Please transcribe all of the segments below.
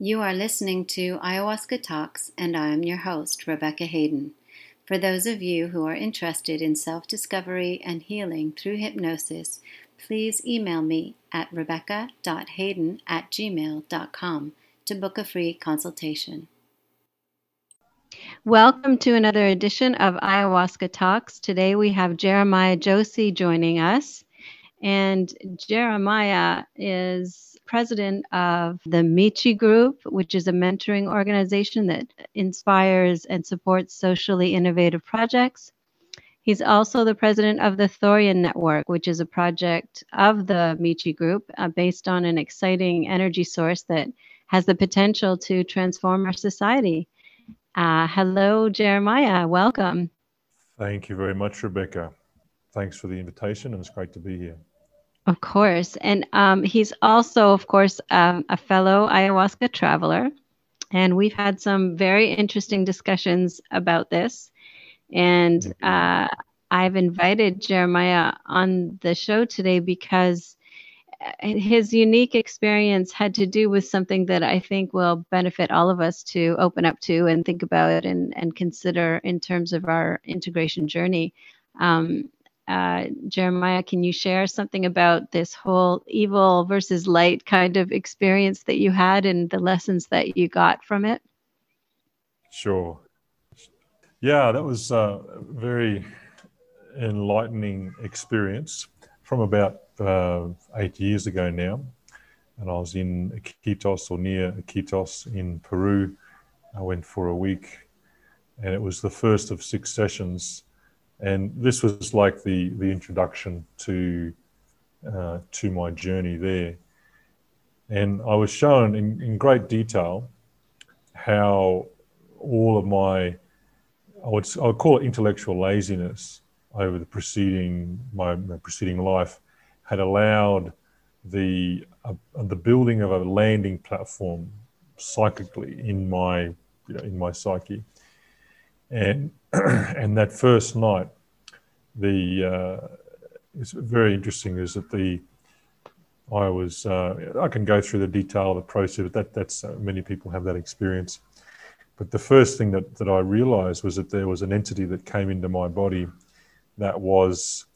You are listening to Ayahuasca Talks, and I am your host, Rebecca Hayden. For those of you who are interested in self discovery and healing through hypnosis, please email me at rebecca.hayden at gmail.com to book a free consultation. Welcome to another edition of Ayahuasca Talks. Today we have Jeremiah Josey joining us. And Jeremiah is president of the Michi Group, which is a mentoring organization that inspires and supports socially innovative projects. He's also the president of the Thorium Network, which is a project of the Michi Group uh, based on an exciting energy source that has the potential to transform our society. Uh, hello, Jeremiah. Welcome. Thank you very much, Rebecca. Thanks for the invitation, and it's great to be here. Of course. And um, he's also, of course, um, a fellow ayahuasca traveler. And we've had some very interesting discussions about this. And uh, I've invited Jeremiah on the show today because uh, his unique experience had to do with something that I think will benefit all of us to open up to and think about and, and consider in terms of our integration journey. Um, uh, Jeremiah, can you share something about this whole evil versus light kind of experience that you had and the lessons that you got from it? Sure. Yeah, that was a very enlightening experience from about uh, eight years ago now. And I was in Iquitos or near Iquitos in Peru. I went for a week, and it was the first of six sessions and this was like the the introduction to uh, to my journey there. And I was shown in, in great detail how all of my I would I would call it intellectual laziness over the preceding my, my preceding life had allowed the uh, the building of a landing platform psychically in my you know, in my psyche and and that first night, the uh, it's very interesting is that the I was uh, I can go through the detail of the process, but that that's uh, many people have that experience. But the first thing that that I realised was that there was an entity that came into my body that was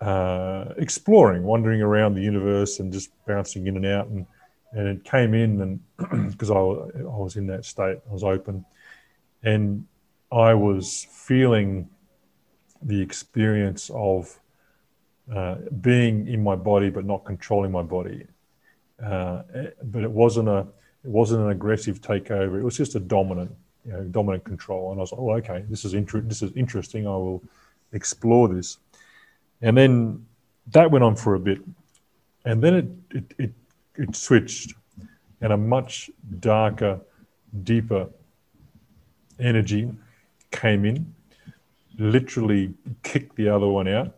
uh, exploring, wandering around the universe, and just bouncing in and out, and and it came in, and because I, I was in that state, I was open, and I was feeling the experience of uh, being in my body but not controlling my body. Uh, but it wasn't a it wasn't an aggressive takeover. It was just a dominant, you know, dominant control. And I was like, oh, okay, this is inter- this is interesting. I will explore this. And then that went on for a bit, and then it it it, it switched, and a much darker, deeper energy came in, literally kicked the other one out.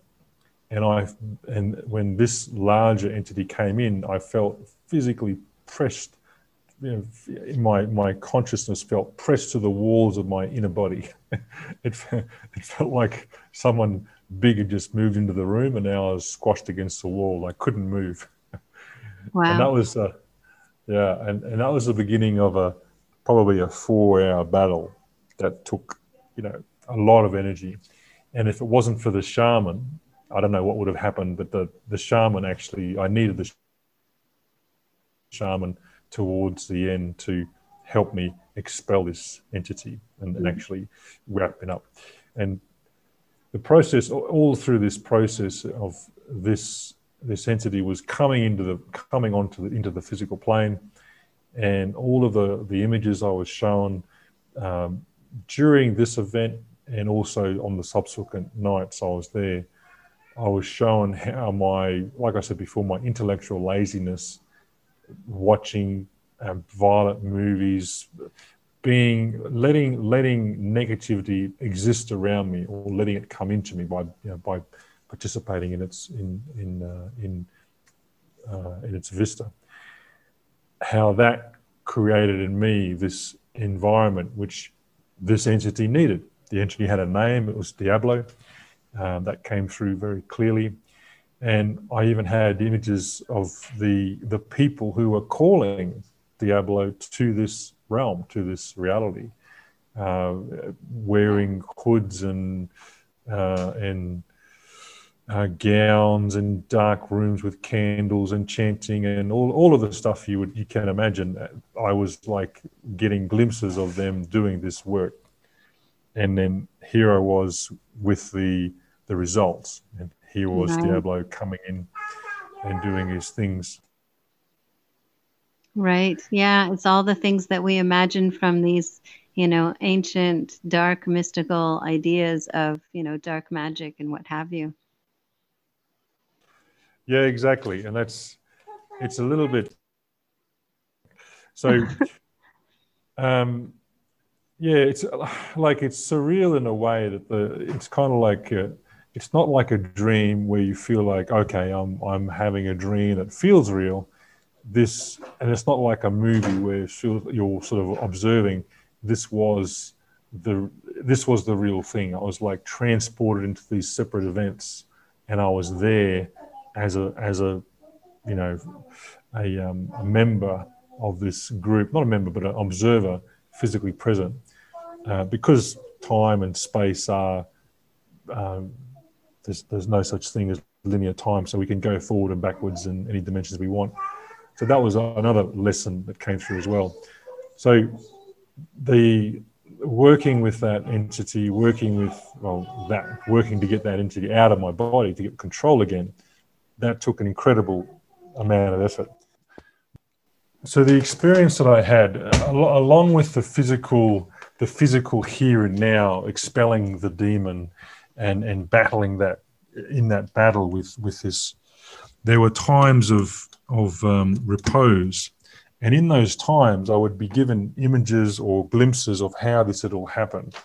And I, and when this larger entity came in, I felt physically pressed. You know, my my consciousness felt pressed to the walls of my inner body. it it felt like someone big had just moved into the room, and now I was squashed against the wall. I couldn't move. Wow. And that was, uh, yeah, and, and that was the beginning of a probably a four-hour battle that took you know, a lot of energy. And if it wasn't for the shaman, I don't know what would have happened, but the, the shaman actually, I needed the shaman towards the end to help me expel this entity and, and mm. actually wrap it up. And the process, all through this process of this this entity was coming into the coming onto the into the physical plane, and all of the the images I was shown um, during this event and also on the subsequent nights I was there, I was shown how my, like I said before, my intellectual laziness, watching um, violent movies, being letting letting negativity exist around me or letting it come into me by you know, by participating in its in in uh, in uh, in its vista. How that created in me this environment which this entity needed. The entity had a name, it was Diablo. Um, that came through very clearly. And I even had images of the, the people who were calling Diablo to this realm, to this reality, uh, wearing hoods and uh, and uh, gowns and dark rooms with candles and chanting and all, all of the stuff you would you can imagine. I was like getting glimpses of them doing this work, and then here I was with the the results, and here was right. Diablo coming in and doing his things. Right. Yeah, it's all the things that we imagine from these you know ancient dark mystical ideas of you know dark magic and what have you yeah, exactly. And that's it's a little bit so um yeah, it's like it's surreal in a way that the it's kind of like a, it's not like a dream where you feel like okay, I'm I'm having a dream that feels real. This and it's not like a movie where you're sort of observing. This was the this was the real thing. I was like transported into these separate events, and I was there as a as a you know a, um, a member of this group, not a member but an observer, physically present, uh, because time and space are um, there's there's no such thing as linear time, so we can go forward and backwards in any dimensions we want. So that was another lesson that came through as well. So the working with that entity, working with well that working to get that entity out of my body to get control again that took an incredible amount of effort. So the experience that I had, along with the physical, the physical here and now, expelling the demon, and and battling that in that battle with with this, there were times of of um, repose, and in those times I would be given images or glimpses of how this had all happened,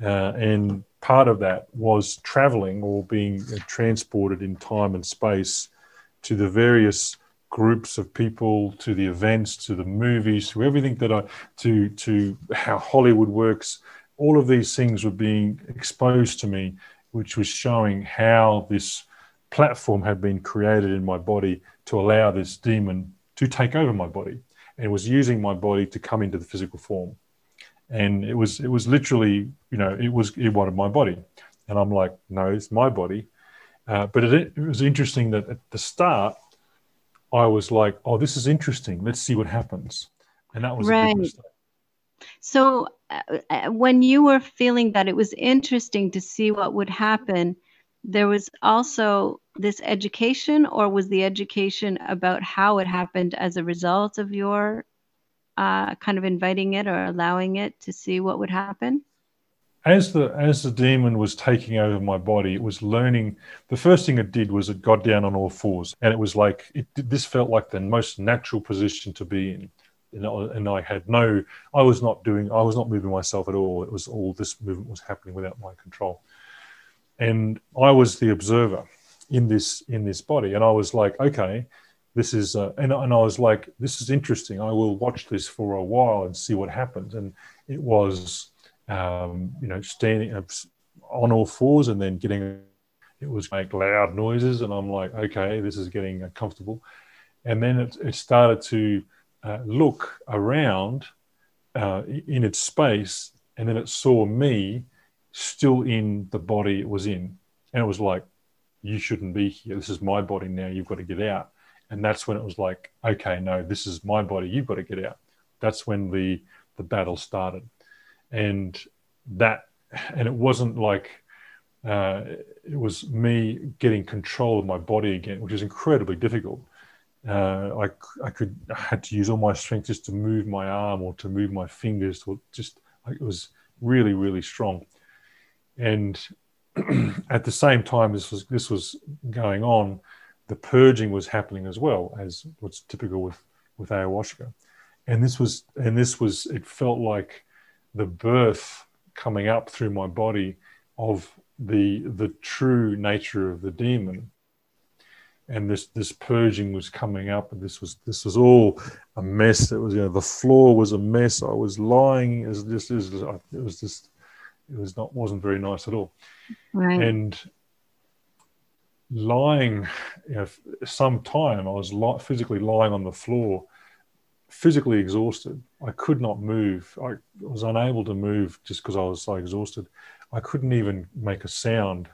uh, and part of that was traveling or being uh, transported in time and space to the various groups of people to the events to the movies to everything that i to to how hollywood works. All of these things were being exposed to me which was showing how this platform had been created in my body to allow this demon to take over my body. And was using my body to come into the physical form and it was it was literally you know it was it wanted my body. And i'm like no it's my body. Uh, but it, it, was interesting that at the start i was like oh this is interesting. Let's see what happens. And that was right. so uh, uh, when you were feeling that it was interesting to see what would happen there was also this education or was the education about how it happened as a result of your uh, kind of inviting it or allowing it to see what would happen? As the as the demon was taking over my body, it was learning. The first thing it did was it got down on all fours, and it was like it, this felt like the most natural position to be in. And I had no, I was not doing, I was not moving myself at all. It was all this movement was happening without my control, and I was the observer in this in this body, and I was like, okay, this is uh, and, and i was like this is interesting. I will watch this for a while and see what happens. And it was um, you know standing on all fours and then getting it was make loud noises. And i'm like okay this is getting uncomfortable. And then it, it started to uh, look around uh, in its space. And then it saw me still in the body it was in. And it was like you shouldn't be here. This is my body now. You've got to get out and that's when it was like okay no this is my body you've got to get out. That's when the the battle started. And that and it wasn't like uh, it was me getting control of my body again which is incredibly difficult. Uh, I, I could I had to use all my strength just to move my arm or to move my fingers or just it was really really strong. And at the same time this was this was going on the purging was happening as well as what's typical with with ayahuasca. And this was and this was it felt like the birth coming up through my body of the the true nature of the demon. And this this purging was coming up and this was this was all a mess. It was you know the floor was a mess. I was lying. As this is it was just it was not wasn't very nice at all. Right. and lying, you know, some time I was li- physically lying on the floor, physically exhausted. I could not move. I was unable to move just because I was so exhausted. I couldn't even make a sound.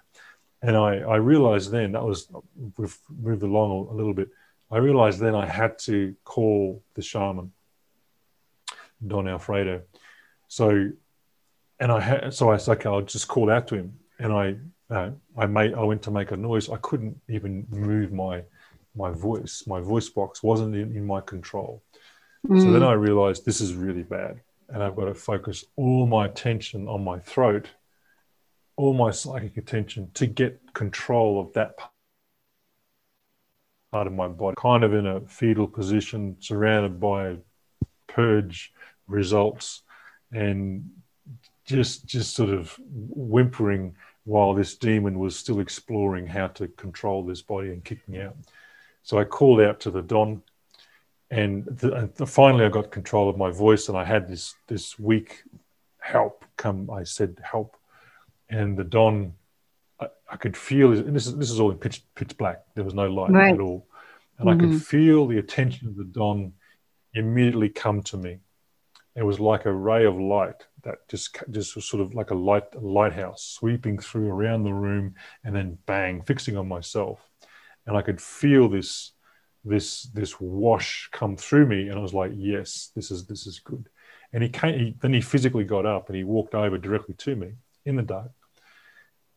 And I, I realized then that was, we've moved along a little bit. I realized then I had to call the shaman, Don Alfredo. So, and I had, so I said, okay, I'll just call out to him. And I, uh, I made, I went to make a noise. I couldn't even move my, my voice. My voice box wasn't in, in my control. Mm. So then mm. I realized this is really bad. And I've got to focus all my attention on my throat, all my psychic attention to get control of that part of my body, kind of in a fetal position, surrounded by purge results, and just just sort of whimpering while this demon was still exploring how to control this body and kick me out. So I called out to the Don, and the, the, finally I got control of my voice, and I had this this weak help come. I said help, and the Don, I, I could feel. And this is this is all in pitch pitch black. There was no light right. at all, and mm-hmm. I could mm-hmm. feel the attention of the Don immediately come to me. It was like a ray of light that just just was sort of like a light a lighthouse sweeping through around the room, and then bang, fixing on myself, and I could feel this this this wash come through me and i was like yes this is this is good. And he came he, then he physically got up and he walked over directly to me in the dark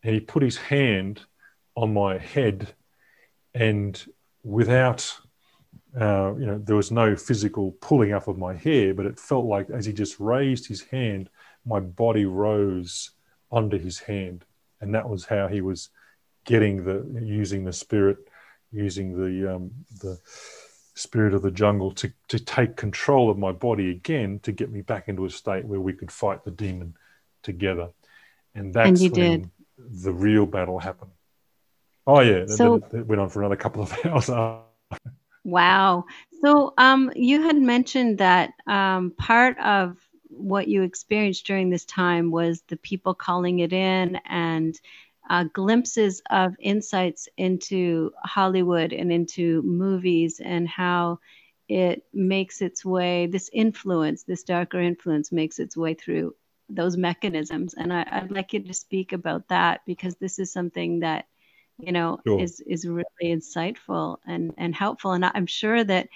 and he put his hand on my head and without uh, you know there was no physical pulling up of my hair but it felt like as he just raised his hand my body rose under his hand and that was how he was getting the using the spirit using the um, the spirit of the jungle to to take control of my body again to get me back into a state where we could fight the demon together, and that's and when did. the real battle happened. Oh yeah, so, it, it went on for another couple of hours. Wow. So um, you had mentioned that um, part of what you experienced during this time was the people calling it in and uh, glimpses of insights into Hollywood and into movies and how it makes its way, this influence, this darker influence makes its way through those mechanisms. And I, would like you to speak about that because this is something that you know sure. is is really insightful and and helpful. And i'm sure that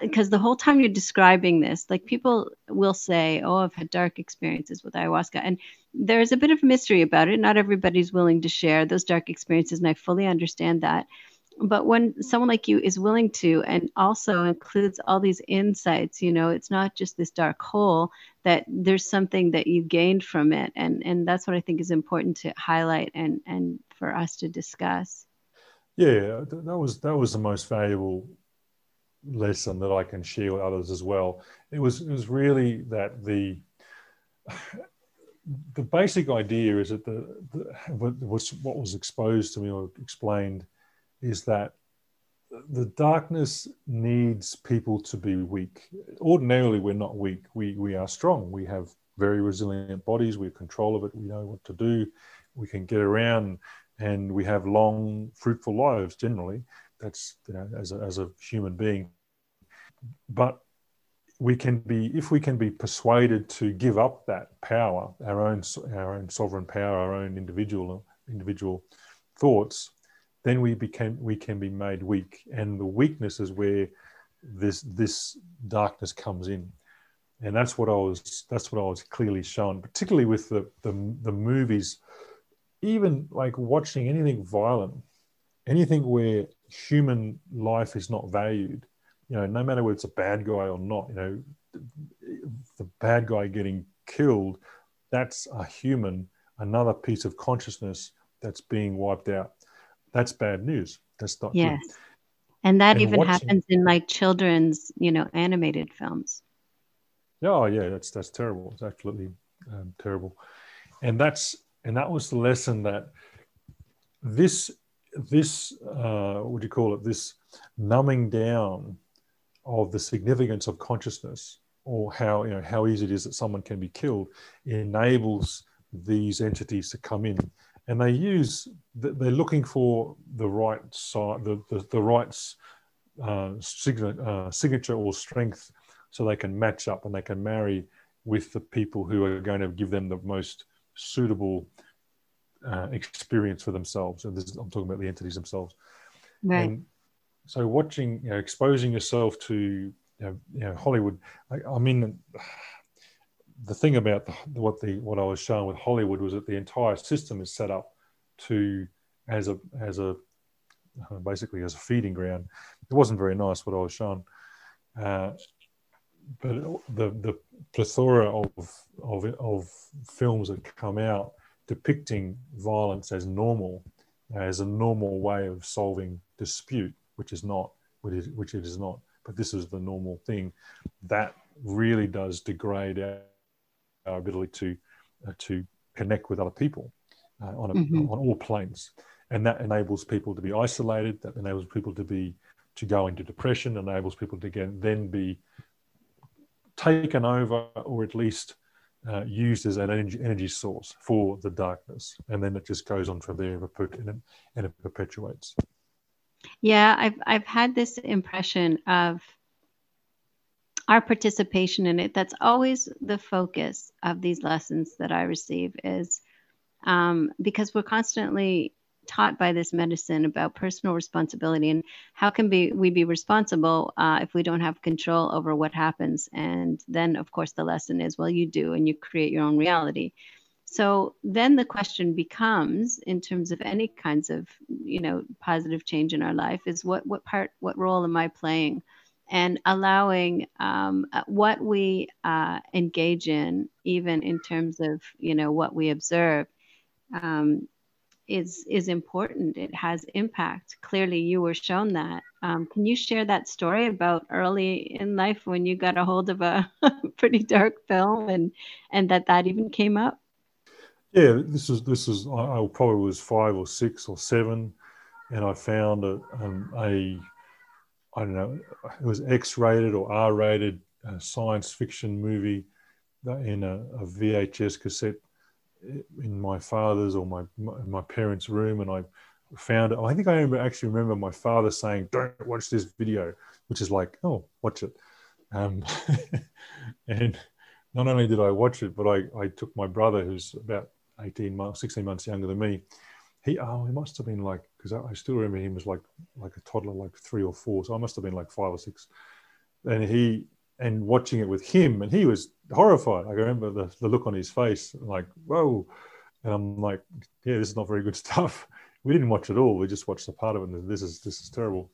because uh, the whole time you're describing this like people will say oh i've had dark experiences with ayahuasca. And there's a bit of mystery about it. Not everybody's willing to share those dark experiences and i fully understand that. But when someone like you is willing to and also includes all these insights you know it's not just this dark hole that there's something that you've gained from it. And and that's what i think is important to highlight and and for us to discuss. Yeah, that was that was the most valuable lesson that I can share with others as well. It was it was really that the the basic idea is that the, the what was exposed to me or explained is that the darkness needs people to be weak. Ordinarily, we're not weak. We we are strong. We have very resilient bodies. We have control of it. We know what to do. We can get around and we have long, fruitful lives generally. That's you know, as a, as a human being. But we can be, if we can be persuaded to give up that power, our own our own sovereign power, our own individual individual thoughts, then we became we can be made weak, and the weakness is where this this darkness comes in and that's what I was that's what I was clearly shown, particularly with the the, the movies even like watching anything violent, anything where human life is not valued, you know, no matter whether it's a bad guy or not, you know, the bad guy getting killed, that's a human, another piece of consciousness that's being wiped out. That's bad news. That's not yes. Good. And that and even watching, happens in like children's, you know, animated films. Oh yeah, that's that's terrible. It's absolutely um, terrible, and that's and that was the lesson that this this uh, what do you call it? This numbing down of the significance of consciousness or how you know how easy it is that someone can be killed enables these entities to come in. And they use they're looking for the right side the the, the right uh, signature, uh, signature or strength so they can match up and they can marry with the people who are going to give them the most suitable uh, experience for themselves. And this, I'm talking about the entities themselves. Right. And so watching, you know, exposing yourself to, you know, you know Hollywood. I, I mean, the thing about the, what the what I was shown with Hollywood was that the entire system is set up to as a as a basically as a feeding ground. It wasn't very nice what I was shown, uh, but the the plethora of, of of films that come out depicting violence as normal, as a normal way of solving dispute, which is not, which, is, which it is not, but this is the normal thing, that really does degrade our, our ability to uh, to connect with other people uh, on a, mm-hmm. on all planes, and that enables people to be isolated. That enables people to be to go into depression. Enables people to get, then be taken over, or at least uh, used as an energy, energy source for the darkness, and then it just goes on from there and it, and it perpetuates. Yeah, I've I've had this impression of our participation in it. That's always the focus of these lessons that I receive is um, because we're constantly taught by this medicine about personal responsibility and how can be we be responsible uh, if we don't have control over what happens. And then of course the lesson is well you do and you create your own reality. So then the question becomes in terms of any kinds of you know positive change in our life is what what part what role am i playing? And allowing um, what we uh, engage in even in terms of you know what we observe um, is is important. It has impact. Clearly, you were shown that. Um, can you share that story about early in life when you got a hold of a pretty dark film and and that that even came up? Yeah, this is this is I, I probably was five or six or seven, and I found a um, a I don't know it was X-rated or R-rated uh, science fiction movie in a, a VHS cassette in my father's or my my parents' room, and I found it. I think I actually remember my father saying, "Don't watch this video," which is like, "Oh, watch it." Um, and not only did I watch it, but I, I took my brother, who's about 18 months, 16 months younger than me. He oh he must have been like because I, I, still remember him was like like a toddler, like three or four. So I must have been like five or six. And he and watching it with him, and he was horrified. I remember the, the look on his face, like, whoa. And I'm like, yeah, this is not very good stuff. We didn't watch it all. We just watched a part of it. And this is this is terrible.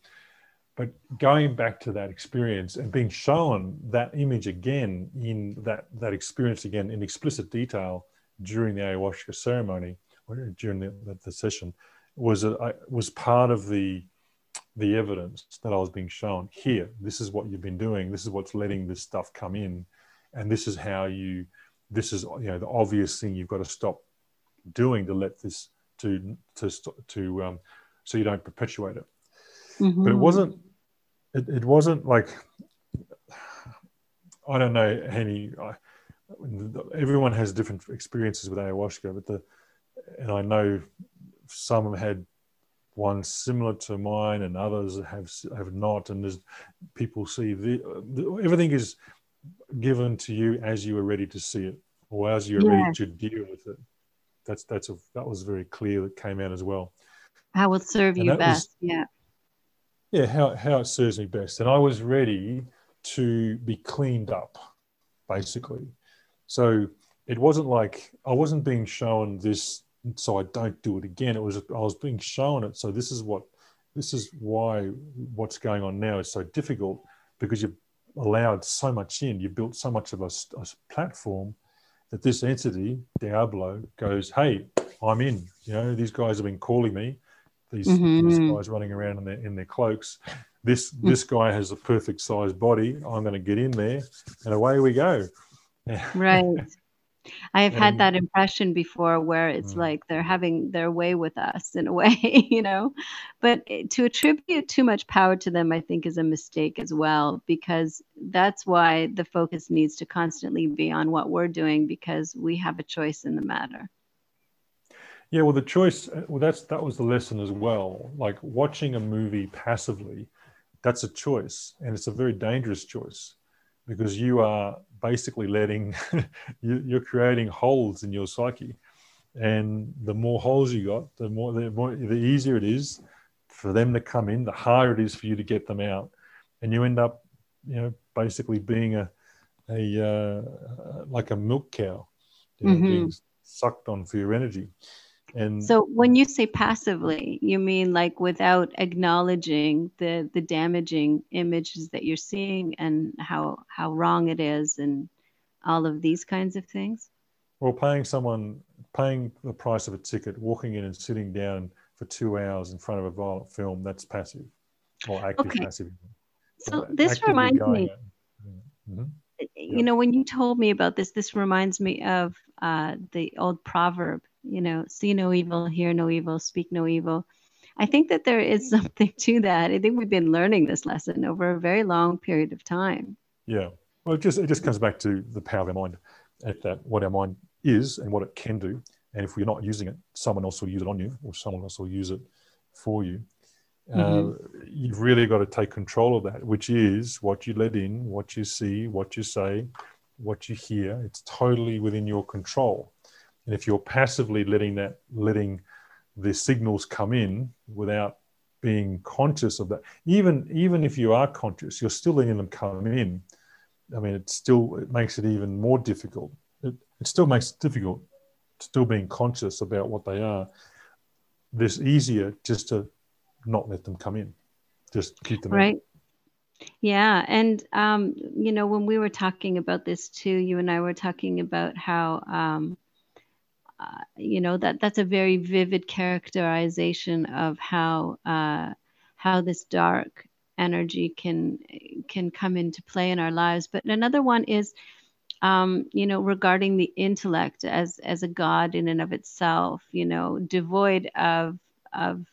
But going back to that experience and being shown that image again in that that experience again in explicit detail during the ayahuasca ceremony or during the, the, the session was a, was part of the the evidence that I was being shown here. This is what you've been doing. This is what's letting this stuff come in and this is how you this is you know the obvious thing you've got to stop doing to let this to to to um, so you don't perpetuate it mm-hmm. but it wasn't it, it wasn't like i don't know any I, everyone has different experiences with ayahuasca but the and i know some had one similar to mine and others have have not and there's people see the, everything is given to you as you are ready to see it or as you're yeah. ready to deal with it. That's that's a that was very clear that came out as well. How will serve and you best? Was, yeah. Yeah, how how it serves me best, and I was ready to be cleaned up, basically. So it wasn't like I wasn't being shown this, so I don't do it again. It was I was being shown it. So this is what this is why what's going on now is so difficult because you're allowed so much in, You've built so much of a, a platform that this entity, Diablo, goes, Hey, I'm in. You know, these guys have been calling me. These, mm-hmm. these guys running around in their in their cloaks. This mm. this guy has a perfect size body. I'm going to get in there, and away we go. Right. I've had that impression before where it's mm. like they're having their way with us in a way, you know. But eh, to attribute too much power to them, I think, is a mistake as well, because that's why the focus needs to constantly be on what we're doing because we have a choice in the matter. Yeah, well, the choice, eh, well, that's that was the lesson as well. Like watching a movie passively, that's a choice, and it's a very dangerous choice because you are basically letting you, are creating holes in your psyche. And the more holes you got the more the more the easier it is for them to come in the harder it is for you to get them out. And you end up you know basically being a a uh, like a milk cow you know, mm-hmm. being sucked on for your energy and so when you say passively you mean like without acknowledging the the damaging images that you're seeing and how how wrong it is and all of these kinds of things? Well paying someone paying the price of a ticket walking in and sitting down for two hours in front of a violent film that's passive or active okay. passive. So this reminds me mm-hmm. you know when you told me about this this reminds me of uh, the old proverb you know, see no evil, hear no evil, speak no evil. I think that there is something to that. I think we've been learning this lesson over a very long period of time. Yeah. Well, it just it just comes back to the power of our mind, at that what our mind is and what it can do. And if we're not using it, someone else will use it on you, or someone else will use it for you. Uh, mm-hmm. Uh, you've really got to take control of that, which is what you let in, what you see, what you say, what you hear. It's totally within your control. And if you're passively letting that, letting the signals come in without being conscious of that, even even if you are conscious, you're still letting them come in. I mean, it still it makes it even more difficult. It, it still makes it difficult, still being conscious about what they are. This easier just to not let them come in, just keep them right. Yeah, and um, you know, when we were talking about this too, you and I were talking about how um, uh, you know that that's a very vivid characterization of how uh, how this dark energy can can come into play in our lives. But another one is, um, you know, regarding the intellect as as a god in and of itself, you know, devoid of of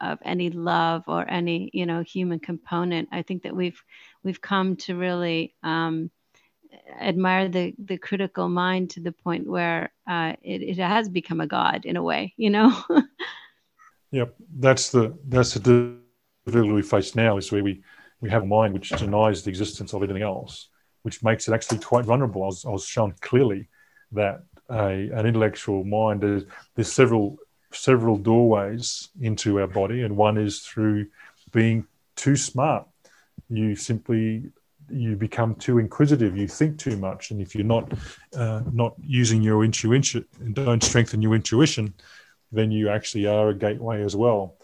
of any love or any you know human component. I think that we've we've come to really um, admire the the critical mind to the point where uh, it, it has become a god in a way you know? Yep that's the that's the difficulty we face now is where we we have a mind which denies the existence of anything else which makes it actually quite vulnerable. I was, I was shown clearly that a, an intellectual mind is, there's several several doorways into our body and one is through being too smart. You simply you become too inquisitive, you think too much, and if you're not uh, not using your intuition and don't strengthen your intuition, then you actually are a gateway as well.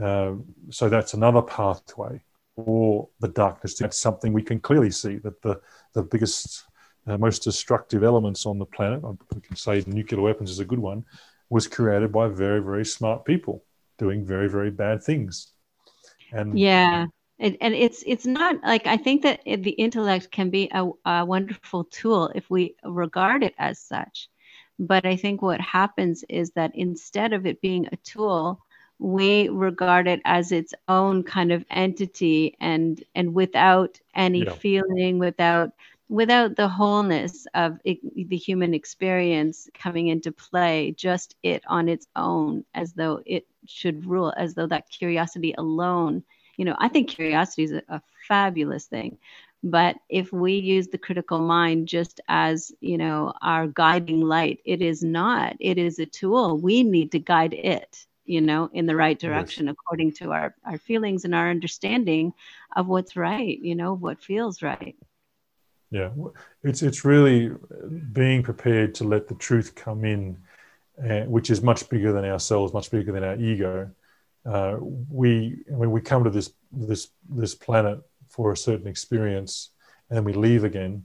Uh, so that's another pathway or the darkness. That's something we can clearly see that the the biggest, uh, most destructive elements on the planet, we can say nuclear weapons is a good one, was created by very very smart people doing very very bad things. And yeah, and, and it's it's not like I think that the intellect can be a, a wonderful tool if we regard it as such. But I think what happens is that instead of it being a tool, we regard it as its own kind of entity and and without any yeah. feeling without without the wholeness of it, the human experience coming into play just it on its own as though it should rule as though that curiosity alone you know, I think curiosity is a, a fabulous thing. But if we use the critical mind just as, you know, our guiding light, it is not. It is a tool. We need to guide it, you know, in the right direction yes. according to our, our feelings and our understanding of what's right, you know, what feels right. Yeah, it's it's really being prepared to let the truth come in, uh, which is much bigger than ourselves, much bigger than our ego, uh, we when we come to this this this planet for a certain experience and then we leave again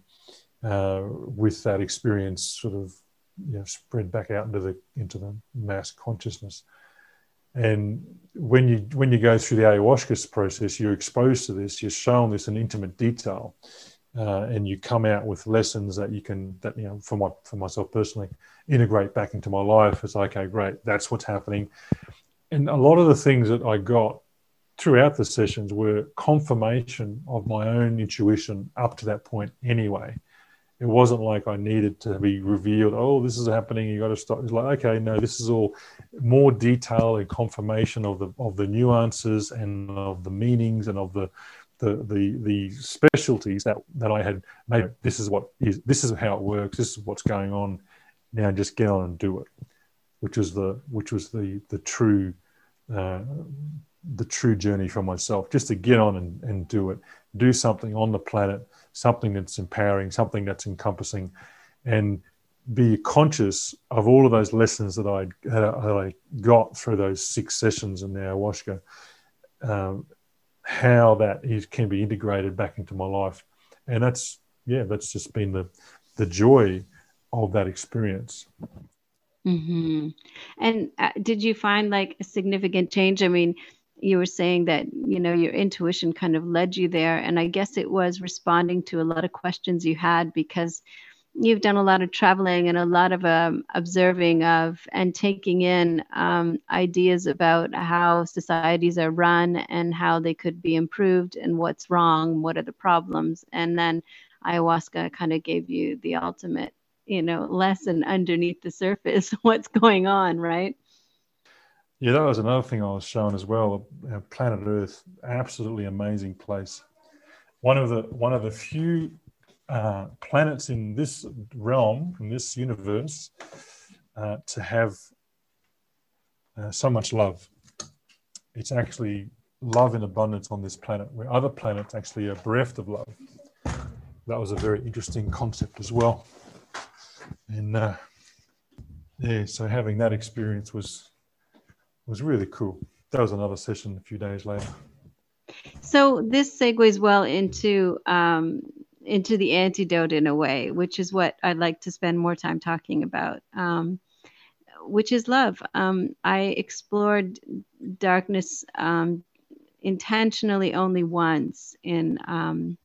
uh, with that experience sort of you know, spread back out into the into the mass consciousness. And when you when you go through the ayahuasca process you're exposed to this you're shown this in intimate detail uh, and you come out with lessons that you can that you know for my for myself personally integrate back into my life. It's like okay great that's what's happening and a lot of the things that I got throughout the sessions were confirmation of my own intuition up to that point anyway. It wasn't like I needed to be revealed, oh, this is happening, you got to stop. It's like, okay, no, this is all more detail and confirmation of the of the nuances and of the meanings and of the the the the specialties that that I had made. This is what is this is how it works. This is what's going on. Now just get on and do it, which was the which was the the true uh, the true journey for myself. Just to get on and, and do it, do something on the planet, something that's empowering, something that's encompassing, and be conscious of all of those lessons that I that I got through those six sessions in the ayahuasca. Um, how that is, can be integrated back into my life, and that's yeah, that's just been the the joy of that experience. Mm-hmm. And uh, did you find like a significant change? I mean, you were saying that you know your intuition kind of led you there, and I guess it was responding to a lot of questions you had because you've done a lot of traveling and a lot of um, observing of and taking in um, ideas about how societies are run and how they could be improved and what's wrong, what are the problems, and then ayahuasca kind of gave you the ultimate, you know, lesson underneath the surface, what's going on, right? Yeah, that was another thing I was shown as well. Planet Earth, absolutely amazing place. One of the one of the few uh, planets in this realm, in this universe, uh, to have uh, so much love. It's actually love in abundance on this planet, where other planets actually are bereft of love. That was a very interesting concept as well. And uh, yeah, so having that experience was was really cool. That was another session a few days later. So this segues well into um, into the antidote in a way, which is what I'd like to spend more time talking about, um, which is love. Um, I explored darkness um, intentionally only once in um,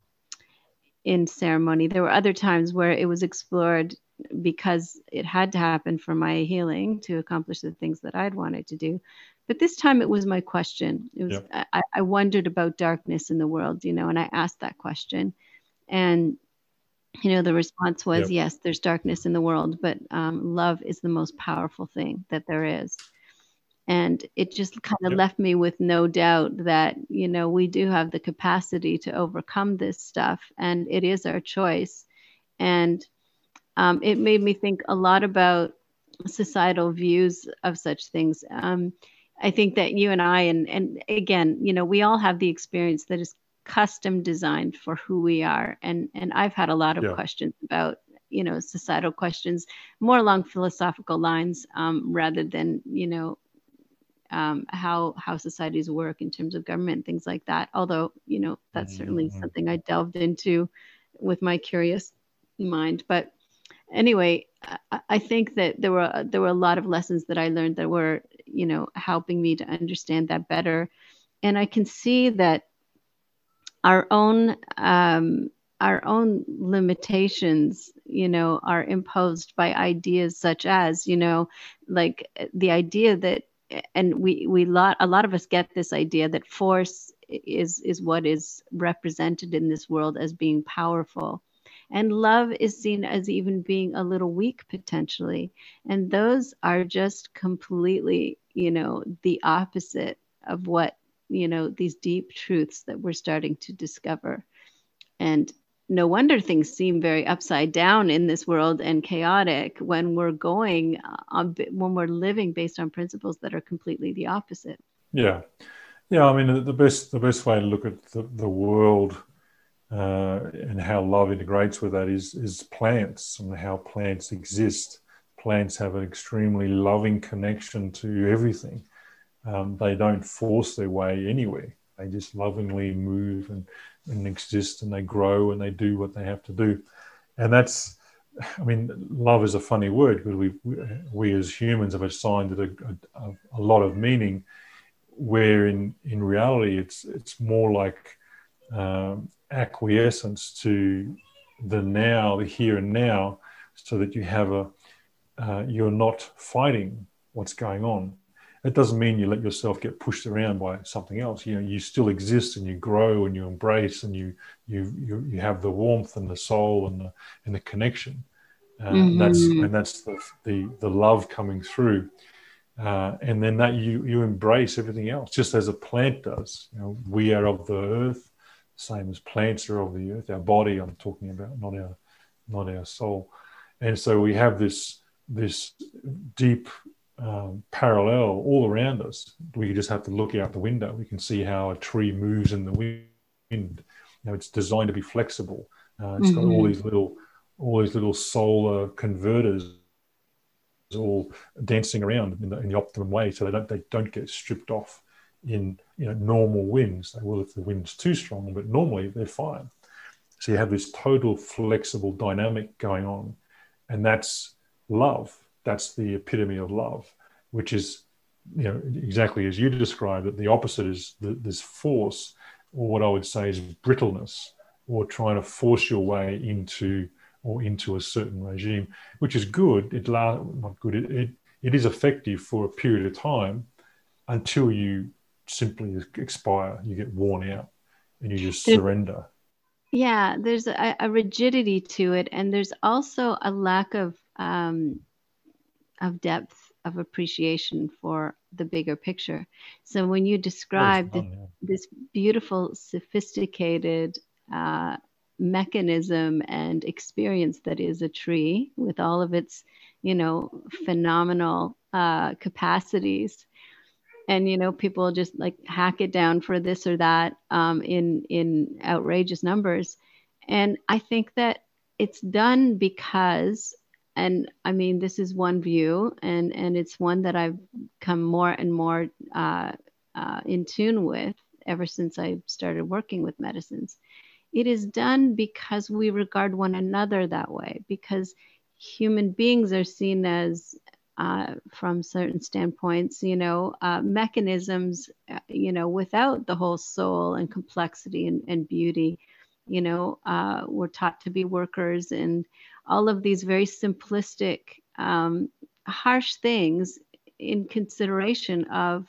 in ceremony. There were other times where it was explored because it had to happen for my healing to accomplish the things that I'd wanted to do. But this time it was my question. It was yep. I, I wondered about darkness in the world, you know, and I asked that question and you know the response was yep. yes there's darkness in the world but um, love is the most powerful thing that there is and it just kind of yep. left me with no doubt that you know we do have the capacity to overcome this stuff and it is our choice and um, it made me think a lot about societal views of such things um, i think that you and i and and again you know we all have the experience that is custom designed for who we are and and i've had a lot of yeah. questions about you know societal questions more along philosophical lines um, rather than you know um, how how societies work in terms of government things like that although you know that's mm-hmm. certainly something i delved into with my curious mind but anyway I, I think that there were there were a lot of lessons that i learned that were you know helping me to understand that better. And i can see that our own um, our own limitations you know are imposed by ideas such as you know like the idea that and we we lot a lot of us get this idea that force is is what is represented in this world as being powerful and love is seen as even being a little weak potentially. And those are just completely you know the opposite of what you know these deep truths that we're starting to discover. And no wonder things seem very upside down in this world and chaotic when we're going uh, on when we're living based on principles that are completely the opposite. Yeah. Yeah i mean the best the best way to look at the, the world uh, and how love integrates with that is is plants and how plants exist plants have an extremely loving connection to everything um, they don't force their way anywhere. They just lovingly move and, and exist and they grow and they do what they have to do. And that's, I mean, love is a funny word because we, we as humans have assigned it a, a, a lot of meaning, where in, in reality it's, it's more like um, acquiescence to the now, the here and now, so that you have a, uh, you're not fighting what's going on it doesn't mean you let yourself get pushed around by something else. You know, you still exist and you grow and you embrace and you you you, you have the warmth and the soul and the and the connection. Uh, mm-hmm. That's and that's the, the the love coming through. Uh, and then that you you embrace everything else, just as a plant does. You know, we are of the earth. Same as plants are of the earth. Our body, I'm talking about, not our not our soul. And so we have this this deep um, parallel all around us. We just have to look out the window. We can see how a tree moves in the wind. You know, it's designed to be flexible. Uh, it's mm-hmm. got all mm-hmm. these little all these little solar converters all dancing around in the, in the optimum way, so they don't they don't get stripped off in you know normal winds. They will if the wind's too strong, but normally they're fine. So you have this total flexible dynamic going on, and that's love. That's the epitome of love, which is you know exactly as you described it. The opposite is the, this force, or what I would say is brittleness, or trying to force your way into or into a certain regime, which is good. It not good. It, it, it is effective for a period of time until you simply expire. You get worn out, and you just surrender. Yeah, there's a, a, rigidity to it, and there's also a lack of um, of depth of appreciation for the bigger picture. So when you describe fun, this, yeah. this, beautiful, sophisticated uh, mechanism and experience that is a tree with all of its, you know, phenomenal uh, capacities. And you know, people just like hack it down for this or that um, in in outrageous numbers. And I think that it's done because, and I mean, this is one view, and and it's one that I've come more and more uh, uh, in tune with ever since I started working with medicines it is done because we regard one another that way, because human beings are seen as, uh, from certain standpoints, you know, uh, mechanisms, uh, you know, without the whole soul and complexity and, and beauty. You know, uh, we're taught to be workers and all of these very simplistic, um, harsh things in consideration of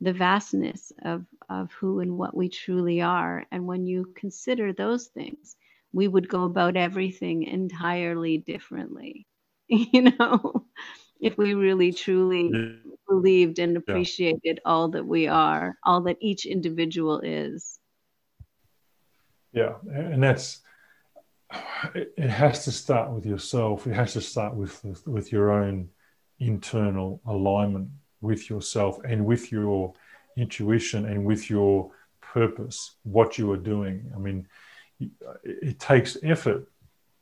the vastness of, of who and what we truly are. And when you consider those things, we would go about everything entirely differently, you know, if we really truly believed and appreciated yeah. all that we are, all that each individual is. Yeah, and that's it has to start with yourself. It has to start with with your own internal alignment with yourself and with your intuition and with your purpose, what you are doing. I mean, it takes effort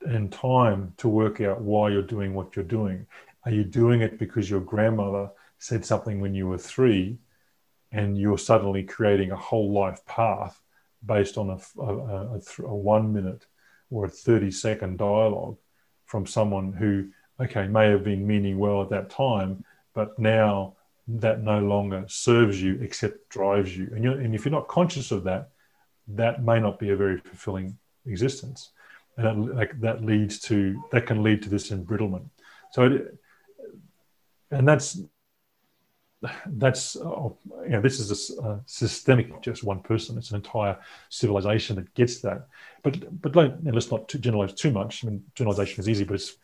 and time to work out why you're doing what you're doing. Are you doing it because your grandmother said something when you were three and you're suddenly creating a whole life path based on a, a, a, a one minute or a 30 second dialogue from someone who, okay, may have been meaning well at that time, but now that no longer serves you except drives you. And, and if you're not conscious of that, that may not be a very fulfilling existence. And that, that leads to, that can lead to this embrittlement. So, it, and that's, that's, oh, you know, this is a, a systemic, just one person. It's an entire civilization that gets that. But, but let's not generalize too much. I mean, generalization is easy, but it's,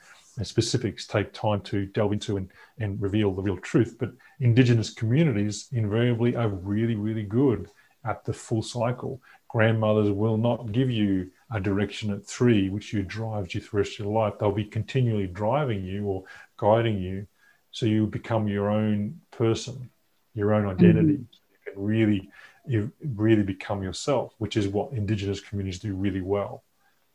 specifics take time to delve into and, and reveal the real truth. But Indigenous communities invariably are really, really good at the full cycle. Grandmothers will not give you a direction at three, which you drives you through the rest of your life. They'll be continually driving you or guiding you. So you become your own person, your own identity. Mm-hmm. You can really, you really become yourself, which is what Indigenous communities do really well.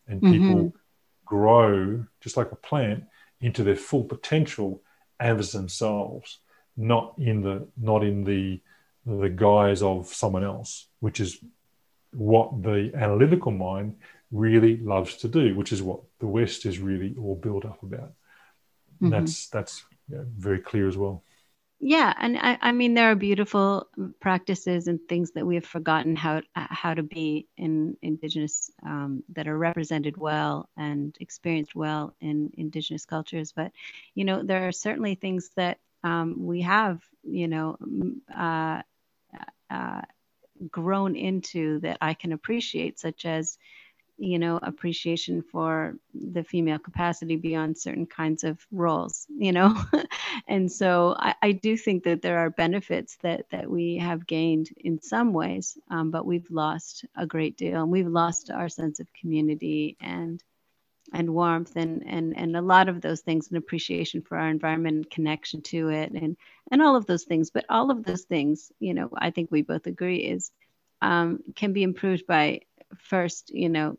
And people mm-hmm. grow just like a plant into their full potential as themselves, not in the not in the the guise of someone else, which is what the analytical mind really loves to do, which is what the West is really all built up about. Mm-hmm. That's that's very clear as well. Yeah and I, I mean there are beautiful practices and things that we have forgotten how how to be in indigenous um, that are represented well and experienced well in indigenous cultures. But you know there are certainly things that um, we have you know uh, uh, grown into that i can appreciate such as you know appreciation for the female capacity beyond certain kinds of roles you know? And so I, I, do think that there are benefits that that we have gained in some ways um, but we've lost a great deal and we've lost our sense of community and and warmth and and and a lot of those things and appreciation for our environment and connection to it and and all of those things. But all of those things you know i think we both agree is um, can be improved by first you know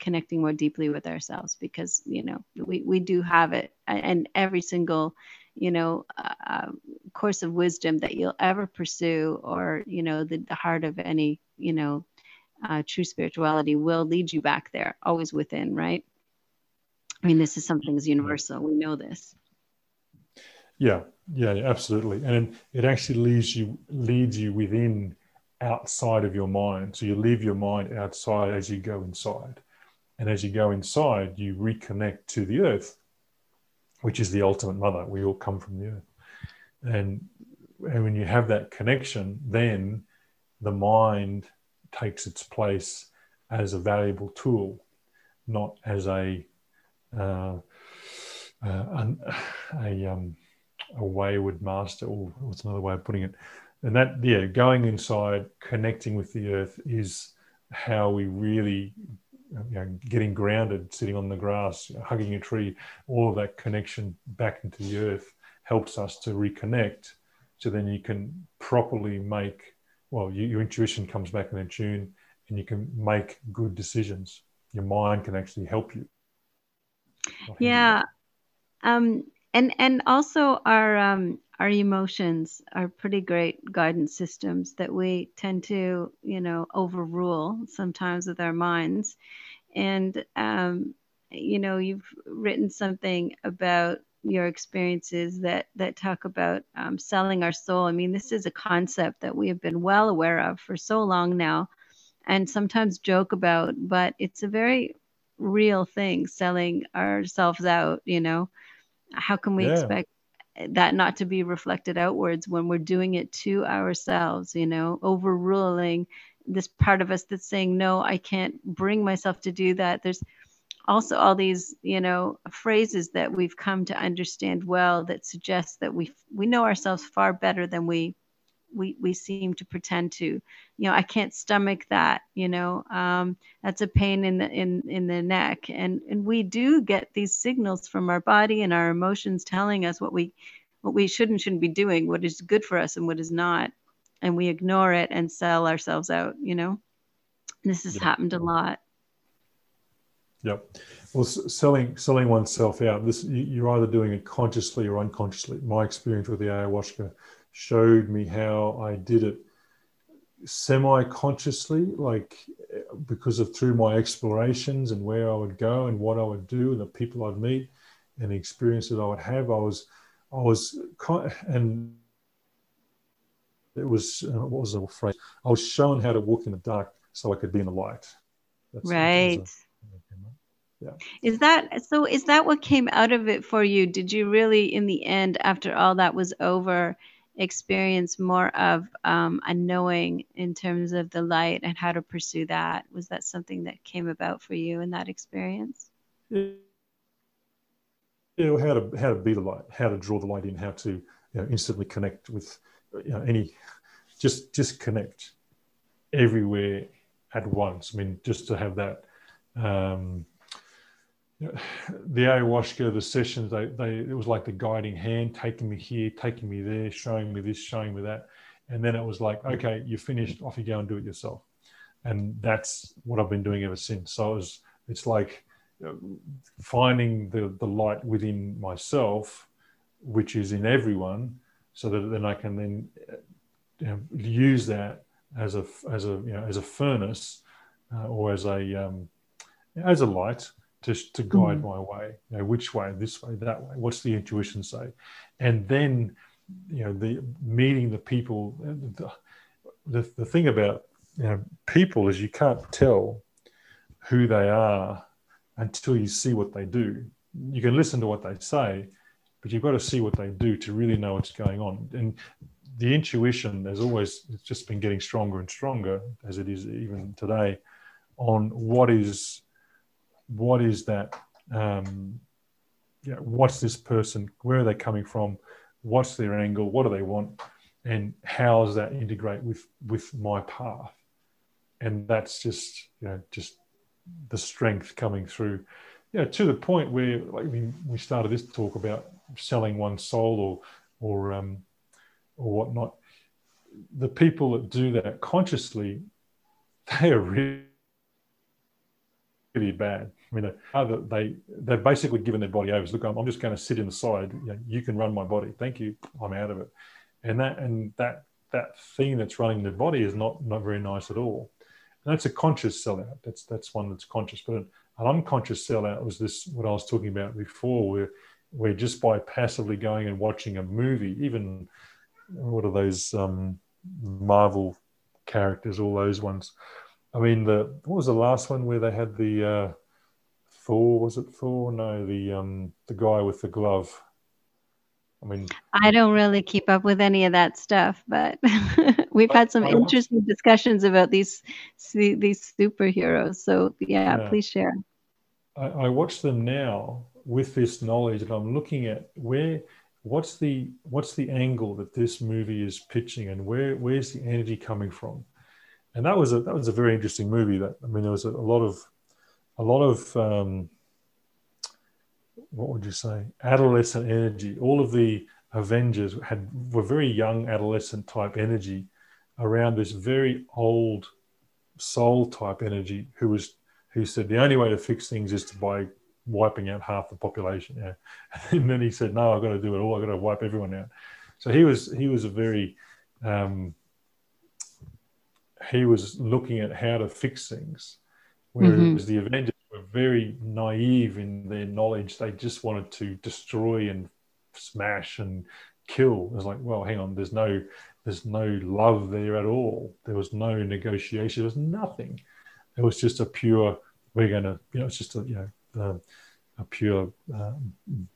connecting more deeply with ourselves because you know we, we do have it. And every single you know uh, uh, course of wisdom that you'll ever pursue or you know the, the heart of any you know uh, true spirituality will lead you back there always within right? I mean this is something that's universal. We know this. Yeah. Yeah absolutely. And it actually leads you leads you within outside of your mind. So you leave your mind outside as you go inside and as you go inside, you reconnect to the earth, which is the ultimate mother. We all come from the earth. And, and when you have that connection, then the mind takes its place as a valuable tool, not as a uh, uh, a, um, a wayward master, or what's another way of putting it? And that, yeah, going inside, connecting with the earth is how we really you know, getting grounded, sitting on the grass, hugging a tree, all of that connection back into the earth helps us to reconnect. So then you can properly make, well, you, your intuition comes back in tune and you can make good decisions. Your mind can actually help you. Yeah. Um, and, and also our, um, our emotions are pretty great guidance systems that we tend to, you know, overrule sometimes with our minds. And, um, you know, you've written something about your experiences that that talk about um, selling our soul. I mean, this is a concept that we have been well aware of for so long now, and sometimes joke about, but it's a very real thing. Selling ourselves out. You know, how can we yeah. expect that not to be reflected outwards when we're doing it to ourselves, you know, overruling this part of us that's saying, no, I can't bring myself to do that. There's also all these, you know, phrases that we've come to understand well that suggest that we we know ourselves far better than we we we seem to pretend to you know i can't stomach that you know um, that's a pain in the in in the neck and and we do get these signals from our body and our emotions telling us what we what we should and shouldn't be doing what is good for us and what is not and we ignore it and sell ourselves out you know this has happened a lot Yep. Well, selling selling oneself out. This you're either doing it consciously or unconsciously. My experience with the ayahuasca showed me how I did it semi-consciously, like because of through my explorations and where I would go and what I would do and the people I'd meet and the experiences I would have. I was, I was, and it was uh, what was the phrase? I was shown how to walk in the dark so I could be in the light. That's right. Yeah. Is that so? Is that what came out of it for you? Did you really, in the end, after all that was over, experience more of um, a knowing in terms of the light and how to pursue that? Was that something that came about for you in that experience? Yeah, how to how to be the light, how to draw the light in, how to you know, instantly connect with you know, any, just just connect everywhere at once. I mean, just to have that. Um, the ayahuasca, the sessions, they, they, it was like the guiding hand, taking me here, taking me there, showing me this, showing me that. And then it was like, okay, you're finished, off you go and do it yourself. And that's what I've been doing ever since. So it was, it's like finding the, the light within myself, which is in everyone, so that then I can then you know, use that as a, as a, you know, as a furnace uh, or as a, um, as a light to, to guide mm. my way you know which way this way that way what's the intuition say? And then you know the meeting the people the, the, the thing about you know people is you can't tell who they are until you see what they do. You can listen to what they say but you've got to see what they do to really know what's going on. And the intuition has always it's just been getting stronger and stronger as it is even today on what is what is that? Um, yeah, what's this person? Where are they coming from? What's their angle? What do they want? And how does that integrate with with my path? And that's just you know just the strength coming through. You know, to the point where like we, we started this talk about selling one's soul or or um, or whatnot. The people that do that consciously, they are really really bad. I mean, they they've basically given their body over. Look, I'm, I'm just going to sit in the side. You, know, you can run my body. Thank you. I'm out of it. And that and that that thing that's running the body is not not very nice at all. And that's a conscious sellout. That's that's one that's conscious. But an, an unconscious sellout was this what I was talking about before, where where just by passively going and watching a movie, even what are those um, Marvel characters, all those ones I mean, the what was the last one where they had the uh, Thor? Was it Thor? No, the um, the guy with the glove. I mean, I don't really keep up with any of that stuff, but we've had some interesting discussions about these these superheroes. So yeah, yeah. please share. I, I watch them now with this knowledge, and I'm looking at where what's the what's the angle that this movie is pitching, and where where's the energy coming from and that was a that was a very interesting movie. That I mean, there was a, a lot of a lot of um, what would you say adolescent energy. All of the Avengers had were very young adolescent type energy around this very old soul type energy who was who said the only way to fix things is to by wiping out half the population. Yeah, and then he said, "No, I've got to do it all. I've got to wipe everyone out." So he was he was a very um, he was looking at how to fix things, whereas mm-hmm. the Avengers were very naive in their knowledge. They just wanted to destroy and smash and kill. It was like, well, hang on, there's no there's no love there at all. There was no negotiation. There was nothing. It was just a pure. We're going to, you know, it's just a you know uh, a pure uh,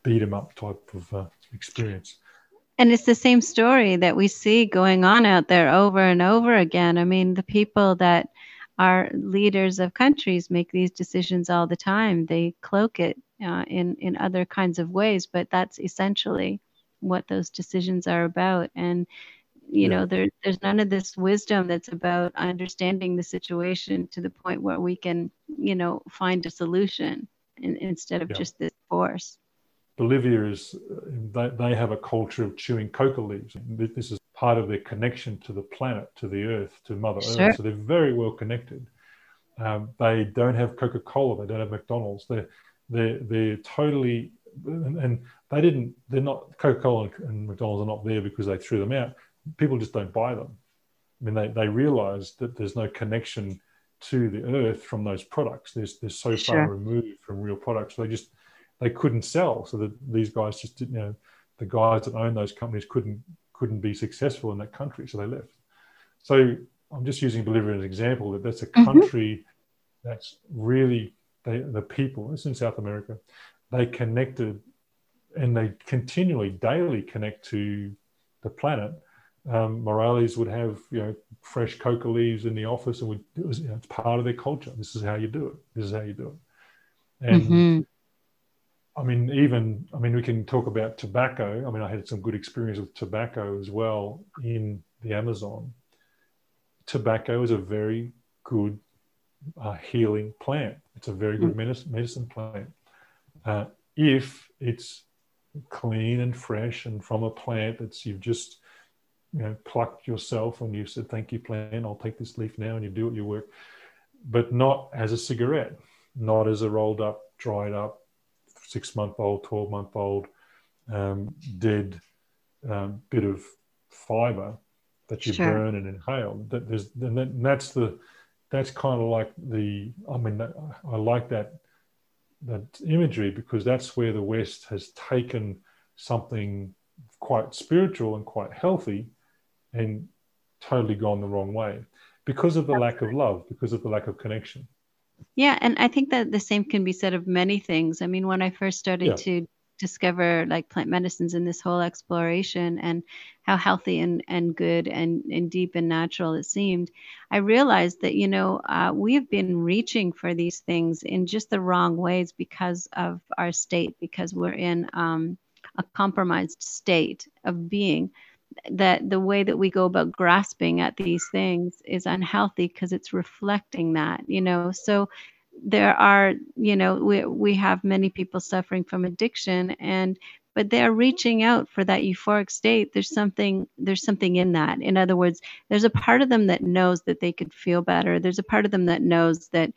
beat 'em up type of uh, experience. And it's the same story that we see going on out there over and over again. I mean, the people that are leaders of countries make these decisions all the time. They cloak it uh, in in other kinds of ways, but that's essentially what those decisions are about. And you yeah. know, there, there's none of this wisdom that's about understanding the situation to the point where we can, you know, find a solution in, instead of yeah. just this force. Bolivia is, they, they have a culture of chewing coca leaves. This is part of their connection to the planet, to the earth, to Mother sure. Earth. So they're very well connected. Um, they don't have Coca Cola, they don't have McDonald's. They're, they're, they're totally, and, and they didn't, they're not, Coca Cola and McDonald's are not there because they threw them out. People just don't buy them. I mean, they, they realize that there's no connection to the earth from those products. They're, they're so sure. far removed from real products. So they just, they couldn't sell. So that these guys just didn't, you know, the guys that own those companies couldn't couldn't be successful in that country, so they left. So I'm just using Bolivia as an example that that's a mm-hmm. country mm-hmm. that's really they, the people. It's in South America. They connected, and they continually, daily connect to the planet. Um, Morales would have you know fresh coca leaves in the office, and would it was you know, it's part of their culture. This is how you do it. This is how you do it. And mm-hmm. I mean, even I mean, we can talk about tobacco. I mean, I had some good experience with tobacco as well in the Amazon. Tobacco is a very good uh, healing plant. It's a very good mm. medicine, medicine plant uh, if it's clean and fresh and from a plant that's you've just you know plucked yourself and you said thank you plant i'll take this leaf now and you do it your work but not as a cigarette not as a rolled up dried up six month old, 12 month old um, dead um, bit of fiber that you sure. burn and inhale. That there's, and, that, and that's the, that's kind of like the, I mean, I like that, that imagery because that's where the West has taken something quite spiritual and quite healthy and totally gone the wrong way because of the lack of love, because of the lack of connection. Yeah, and I think that the same can be said of many things. I mean, when I first started yeah. to discover like plant medicines in this whole exploration and how healthy and, and good and, and deep and natural it seemed, I realized that, you know, uh, we have been reaching for these things in just the wrong ways because of our state, because we're in um, a compromised state of being that the way that we go about grasping at these things is unhealthy because it's reflecting that you know? So there are you know we we have many people suffering from addiction and but they're reaching out for that euphoric state. There's something there's something in that. In other words there's a part of them that knows that they could feel better. There's a part of them that knows that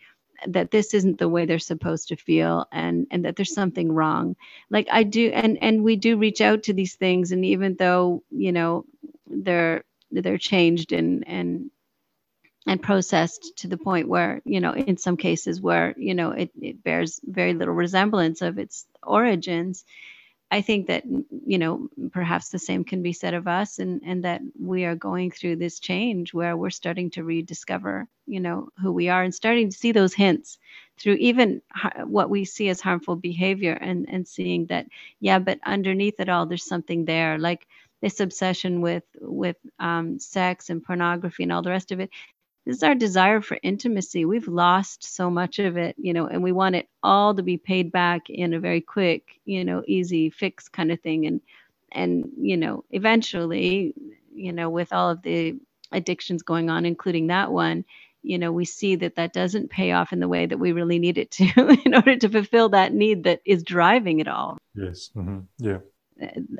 that this isn't the way they're supposed to feel and and that there's something wrong. Like i do and and we do reach out to these things and even though you know they're they're changed and and and processed to the point where you know in some cases where you know it, it bears very little resemblance of its origins i think that you know perhaps the same can be said of us and and that we are going through this change where we're starting to rediscover you know who we are and starting to see those hints through even what we see as harmful behavior and and seeing that yeah but underneath it all there's something there like this obsession with with um, sex and pornography and all the rest of it is our desire for intimacy. We've lost so much of it, you know, and we want it all to be paid back in a very quick, you know, easy fix kind of thing. And, and, you know, eventually, you know, with all of the addictions going on, including that one, you know, we see that that doesn't pay off in the way that we really need it to in order to fulfill that need that is driving it all. Yes. Mm-hmm. Yeah.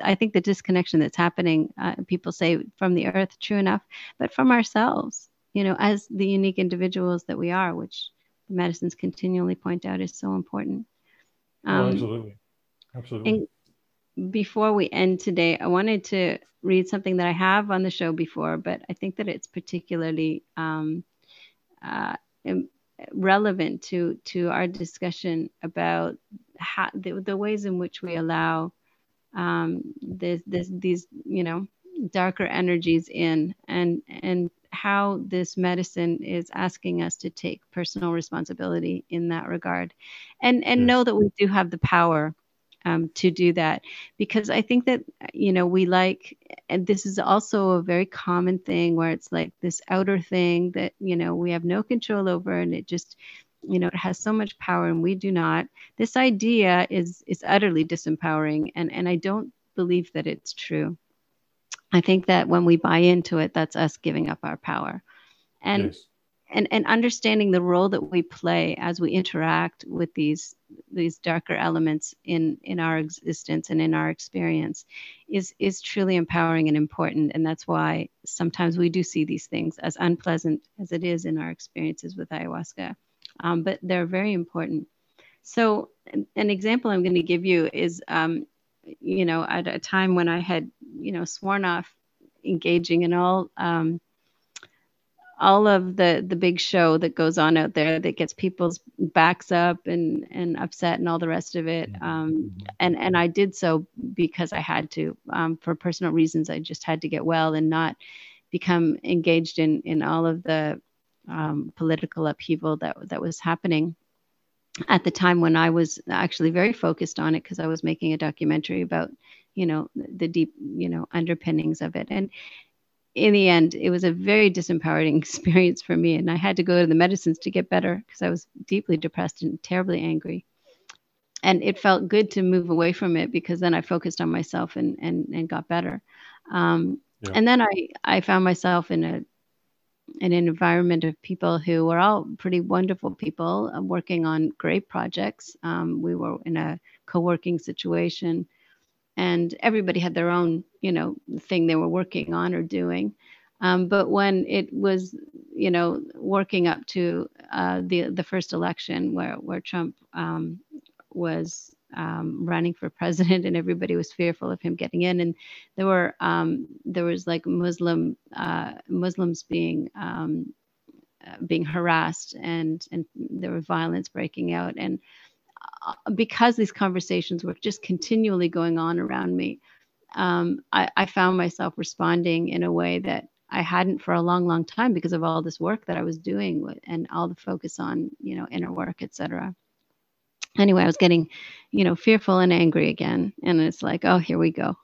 I think the disconnection that's happening, uh, people say from the earth, true enough, but from ourselves you know, as the unique individuals that we are, which the medicines continually point out is so important. Oh, um, oh, absolutely. Absolutely. And before we end today, I wanted to read something that I have on the show before, but I think that it's particularly um, uh, relevant to to our discussion about how, the, the ways in which we allow um, this, this, these, you know, darker energies in and and how this medicine is asking us to take personal responsibility in that regard. And and know that we do have the power um, to do that. Because i think that you know we like and this is also a very common thing where it's like this outer thing that you know we have no control over and it just you know it has so much power and we do not. This idea is is utterly disempowering and and i don't believe that it's true I think that when we buy into it, that's us giving up our power. And yes. and and understanding the role that we play as we interact with these these darker elements in in our existence and in our experience is is truly empowering and important and that's why sometimes we do see these things as unpleasant as it is in our experiences with ayahuasca um, but they're very important so an, an example i'm going to give you is um, you know, at a time when I had, you know, sworn off engaging in all um, all of the the big show that goes on out there that gets people's backs up and and upset and all the rest of it. Mm-hmm. Um, and and I did so because I had to um, for personal reasons. I just had to get well and not become engaged in in all of the um, political upheaval that that was happening at the time when I was actually very focused on it because I was making a documentary about, you know, the deep, you know, underpinnings of it. And in the end, it was a very disempowering experience for me. And I had to go to the medicines to get better because I was deeply depressed and terribly angry. And it felt good to move away from it because then I focused on myself and, and, and got better. Um, yeah. And then I, I found myself in a an environment of people who were all pretty wonderful people uh, working on great projects. Um, we were in a co-working situation, and everybody had their own, you know, thing they were working on or doing. Um, but when it was, you know, working up to uh, the the first election where where Trump um, was um, running for president, and everybody was fearful of him getting in. And there were um, there was like Muslim uh, Muslims being um, uh, being harassed, and and there were violence breaking out. And uh, because these conversations were just continually going on around me, um, I, I found myself responding in a way that I hadn't for a long, long time because of all this work that I was doing and all the focus on, you know, inner work, etc anyway, I was getting, you know, fearful and angry again. And it's like, oh, here we go.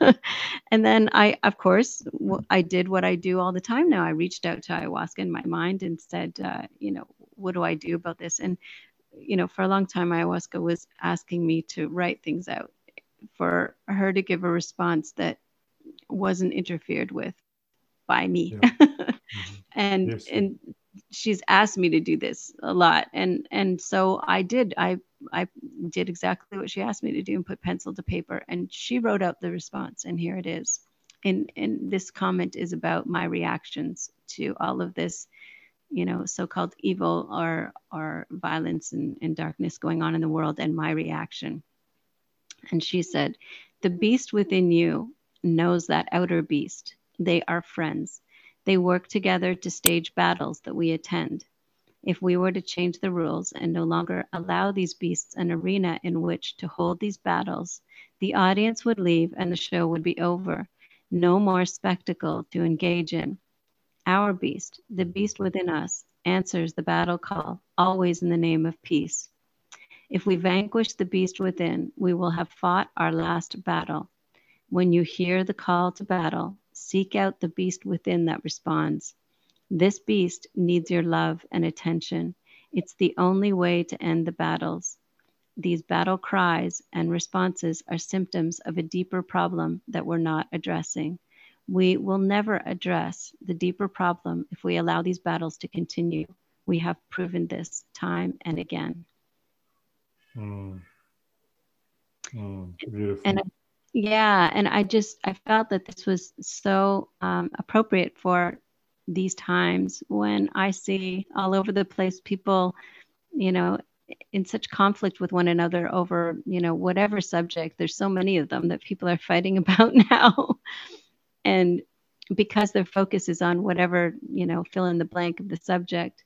and then I, of course, I did what I do all the time now. I reached out to ayahuasca in my mind and said, uh, you know, what do I do about this? And, you know, for a long time, ayahuasca was asking me to write things out for her to give a response that wasn't interfered with by me. Yeah. mm-hmm. and, yes. and, she's asked me to do this a lot. And and so i did i i did exactly what she asked me to do and put pencil to paper. And she wrote out the response and here it is. And and this comment is about my reactions to all of this you know so-called evil or or violence and, and darkness going on in the world and my reaction. And she said the beast within you knows that outer beast. They are friends they work together to stage battles that we attend. If we were to change the rules and no longer allow these beasts an arena in which to hold these battles, the audience would leave and the show would be over. No more spectacle to engage in. Our beast, the beast within us, answers the battle call, always in the name of peace. If we vanquish the beast within, we will have fought our last battle. When you hear the call to battle, Seek out the beast within that responds. This beast needs your love and attention. It's the only way to end the battles. These battle cries and responses are symptoms of a deeper problem that we're not addressing. We will never address the deeper problem if we allow these battles to continue. We have proven this time and again. Mm. Mm, beautiful. And yeah, and I just I felt that this was so um, appropriate for these times when I see all over the place people, you know, in such conflict with one another over, you know, whatever subject. There's so many of them that people are fighting about now. and because their focus is on whatever, you know, fill in the blank of the subject,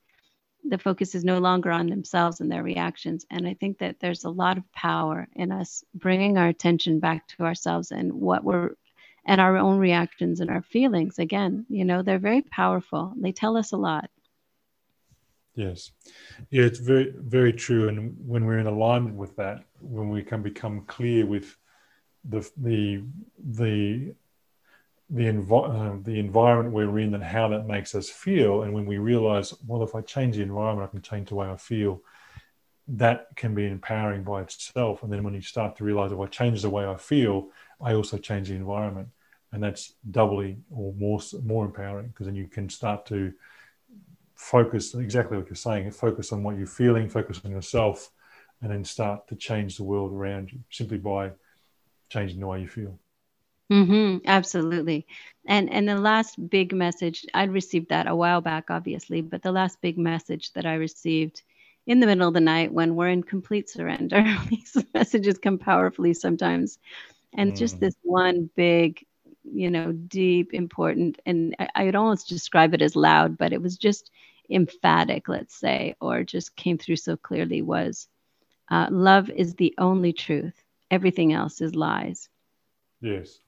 the focus is no longer on themselves and their reactions. And I think that there's a lot of power in us bringing our attention back to ourselves and what we're and our own reactions and our feelings. Again, you know, they're very powerful. They tell us a lot. Yes. Yeah, it's very, very true. And when we're in alignment with that, when we can become clear with the the the the, envi- uh, the environment we're in and how that makes us feel. And when we realize, well, if I change the environment, I can change the way I feel, that can be empowering by itself. And then when you start to realize, if I change the way I feel, I also change the environment. And that's doubly or more, more empowering because then you can start to focus exactly what you're saying, focus on what you're feeling, focus on yourself, and then start to change the world around you simply by changing the way you feel. Mm-hmm, absolutely. And and the last big message I'd received that a while back, obviously, but the last big message that I received in the middle of the night when we're in complete surrender, these messages come powerfully sometimes, and mm. just this one big, you know, deep, important, and I, I'd almost describe it as loud, but it was just emphatic, let's say, or just came through so clearly was, uh, love is the only truth. Everything else is lies. Yes.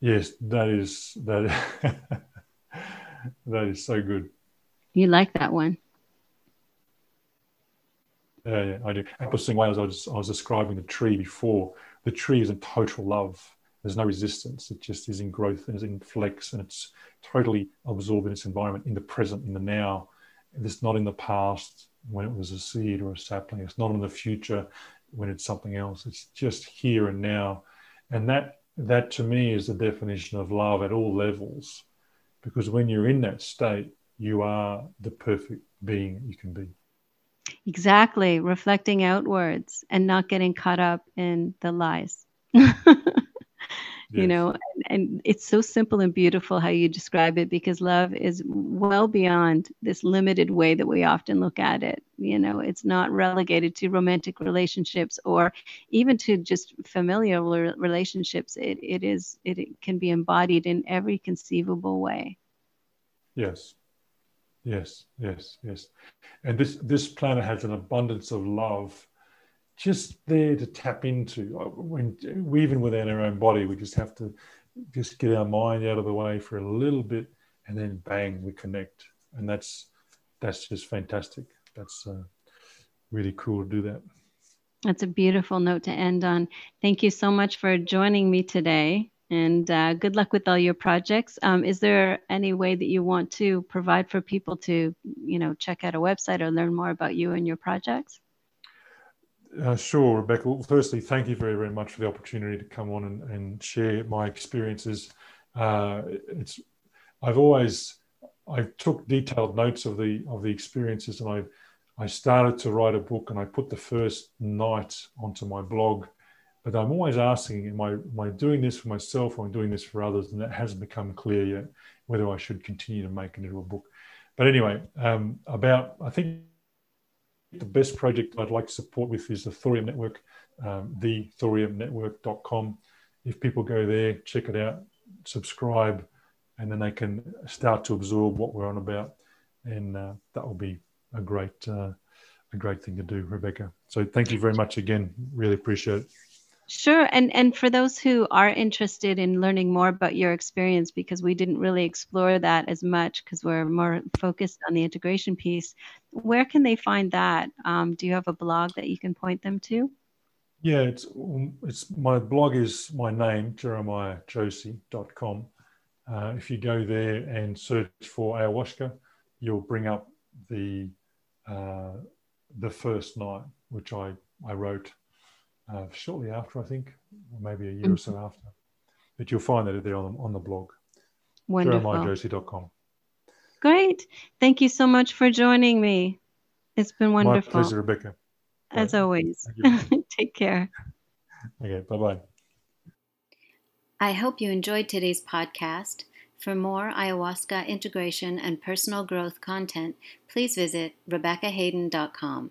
Yes, that is that. that is so good. You like that one? Yeah, yeah, I do. Apple Sing Wales, I was, I was describing the tree before. The tree is in total love. There's no resistance. It just is in growth and it's in flex and it's totally absorbed in its environment, in the present, in the now. It's not in the past when it was a seed or a sapling. It's not in the future when it's something else. It's just here and now. And that that to me is the definition of love at all levels because when you're in that state you are the perfect being you can be. Exactly. Reflecting outwards and not getting caught up in the lies yes. you know and, and, it's so simple and beautiful how you describe it because love is well beyond this limited way that we often look at it. You know it's not relegated to romantic relationships or even to just familial relationships. It, it is it, it can be embodied in every conceivable way. Yes. Yes yes yes. And this this planet has an abundance of love just there to tap into. Uh, when we even within our own body, we just have to just get our mind out of the way for a little bit, and then bang, we connect, and that's that's just fantastic. That's uh, really cool to do that. That's a beautiful note to end on. Thank you so much for joining me today and uh, good luck with all your projects. Um, is there any way that you want to provide for people to, you know, check out a website or learn more about you and your projects? Uh, sure, Rebecca. Well, firstly, thank you very, very much for the opportunity to come on and, and share my experiences. Uh, it's I've always I took detailed notes of the of the experiences, and I I started to write a book, and I put the first night onto my blog but I'm always asking, am I, am I doing this for myself or am I doing this for others? And that hasn't become clear yet whether I should continue to make it into a book. But anyway, um, about, I think the best project I'd like to support with is the Thorium Network, um, thethoriumnetwork.com. If people go there, check it out, subscribe, and then they can start to absorb what we're on about. And uh, that will be a great, uh, a great thing to do, Rebecca. So thank you very much again. Really appreciate it. Sure. And and for those who are interested in learning more about your experience, because we didn't really explore that as much because we're more focused on the integration piece, where can they find that? Um, do you have a blog that you can point them to? Yeah, it's it's my blog is my name, jeremiahjosey.com. Uh, if you go there and search for ayahuasca, you'll bring up the uh, the first night, which I, I wrote uh, shortly after, I think, or maybe a year mm-hmm. or so mm-hmm. after. But you'll find that there on the, on the blog. Wonderful. JeremiahJosey.com. Great. Thank you so much for joining me. It's been wonderful. My pleasure, Rebecca. As always. Take care. Okay, bye bye. I hope you enjoyed today's podcast. For more ayahuasca integration and personal growth content, please visit RebeccaHayden.com.